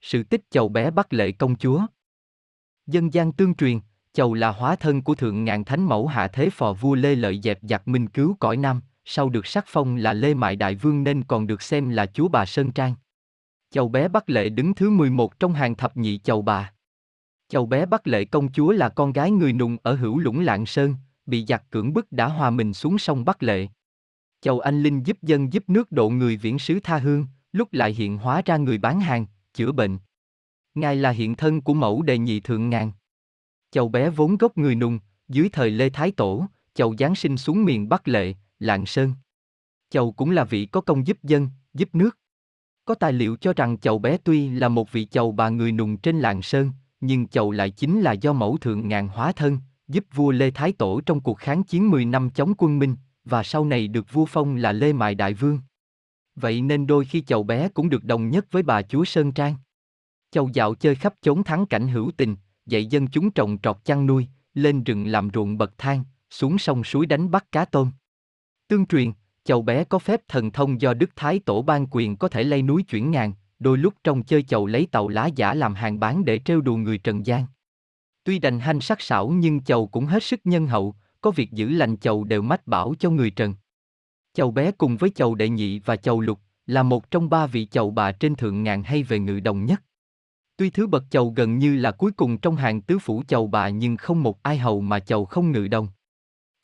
sự tích chầu bé bắt Lệ công chúa. Dân gian tương truyền, chầu là hóa thân của thượng ngàn thánh mẫu hạ thế phò vua Lê Lợi dẹp giặc minh cứu cõi Nam, sau được sắc phong là Lê Mại Đại Vương nên còn được xem là chúa bà Sơn Trang. Chầu bé Bắc Lệ đứng thứ 11 trong hàng thập nhị chầu bà. Chầu bé Bắc Lệ công chúa là con gái người nùng ở hữu lũng Lạng Sơn, bị giặc cưỡng bức đã hòa mình xuống sông Bắc Lệ. Chầu Anh Linh giúp dân giúp nước độ người viễn xứ tha hương, lúc lại hiện hóa ra người bán hàng, chữa bệnh. Ngài là hiện thân của mẫu đề nhị thượng ngàn. Chầu bé vốn gốc người nùng, dưới thời Lê Thái Tổ, chầu Giáng sinh xuống miền Bắc Lệ, Lạng Sơn. Chầu cũng là vị có công giúp dân, giúp nước. Có tài liệu cho rằng chầu bé tuy là một vị chầu bà người nùng trên Lạng Sơn, nhưng chầu lại chính là do mẫu thượng ngàn hóa thân, giúp vua Lê Thái Tổ trong cuộc kháng chiến 10 năm chống quân Minh, và sau này được vua phong là Lê Mại Đại Vương. Vậy nên đôi khi chầu bé cũng được đồng nhất với bà chúa Sơn Trang. Chầu dạo chơi khắp chốn thắng cảnh hữu tình, dạy dân chúng trồng trọt chăn nuôi, lên rừng làm ruộng bậc thang, xuống sông suối đánh bắt cá tôm. Tương truyền, chầu bé có phép thần thông do Đức Thái Tổ ban quyền có thể lay núi chuyển ngàn, đôi lúc trong chơi chầu lấy tàu lá giả làm hàng bán để trêu đùa người Trần gian. Tuy đành hanh sắc sảo nhưng chầu cũng hết sức nhân hậu, có việc giữ lành chầu đều mách bảo cho người Trần. Chầu bé cùng với chầu đệ nhị và chầu lục, là một trong ba vị chầu bà trên thượng ngàn hay về ngự đồng nhất. Tuy thứ bậc chầu gần như là cuối cùng trong hàng tứ phủ chầu bà nhưng không một ai hầu mà chầu không ngự đồng.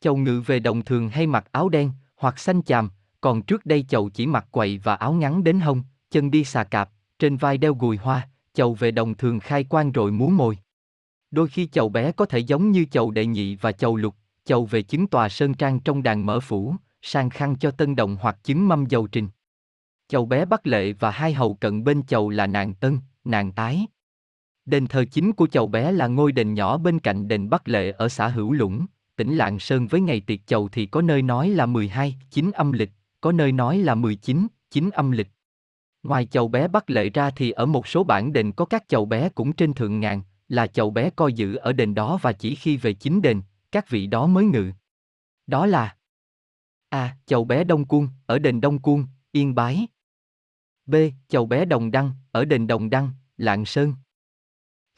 Chầu ngự về đồng thường hay mặc áo đen, hoặc xanh chàm, còn trước đây chầu chỉ mặc quậy và áo ngắn đến hông, chân đi xà cạp, trên vai đeo gùi hoa, chầu về đồng thường khai quan rồi múa mồi. Đôi khi chầu bé có thể giống như chầu đệ nhị và chầu lục, chầu về chứng tòa sơn trang trong đàn mở phủ, sang khăn cho tân đồng hoặc chứng mâm dầu trình. Chầu bé Bắc Lệ và hai hầu cận bên chầu là nàng Tân, nàng tái. Đền thờ chính của chầu bé là ngôi đền nhỏ bên cạnh đền Bắc Lệ ở xã Hữu Lũng, tỉnh Lạng Sơn với ngày tiệc chầu thì có nơi nói là 12, 9 âm lịch, có nơi nói là 19, 9 âm lịch. Ngoài chầu bé Bắc Lệ ra thì ở một số bản đền có các chầu bé cũng trên thượng ngàn, là chầu bé coi giữ ở đền đó và chỉ khi về chính đền, các vị đó mới ngự. Đó là A. Chầu bé Đông Cuông, ở đền Đông Cuông, Yên Bái. B. Chầu bé Đồng Đăng, ở đền Đồng Đăng, Lạng Sơn.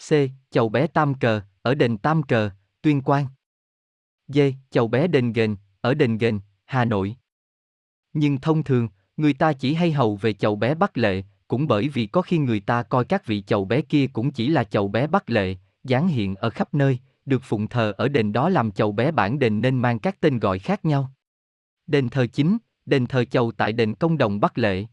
C. Chầu bé Tam Cờ, ở đền Tam Cờ, Tuyên Quang. D. Chầu bé đền Gền, ở đền Gền, Hà Nội. Nhưng thông thường, người ta chỉ hay hầu về chầu bé Bắc Lệ, cũng bởi vì có khi người ta coi các vị chầu bé kia cũng chỉ là chầu bé Bắc Lệ, dáng hiện ở khắp nơi, được phụng thờ ở đền đó làm chầu bé bản đền nên mang các tên gọi khác nhau. Đền thờ chính, đền thờ chầu tại đền công đồng Bắc Lệ.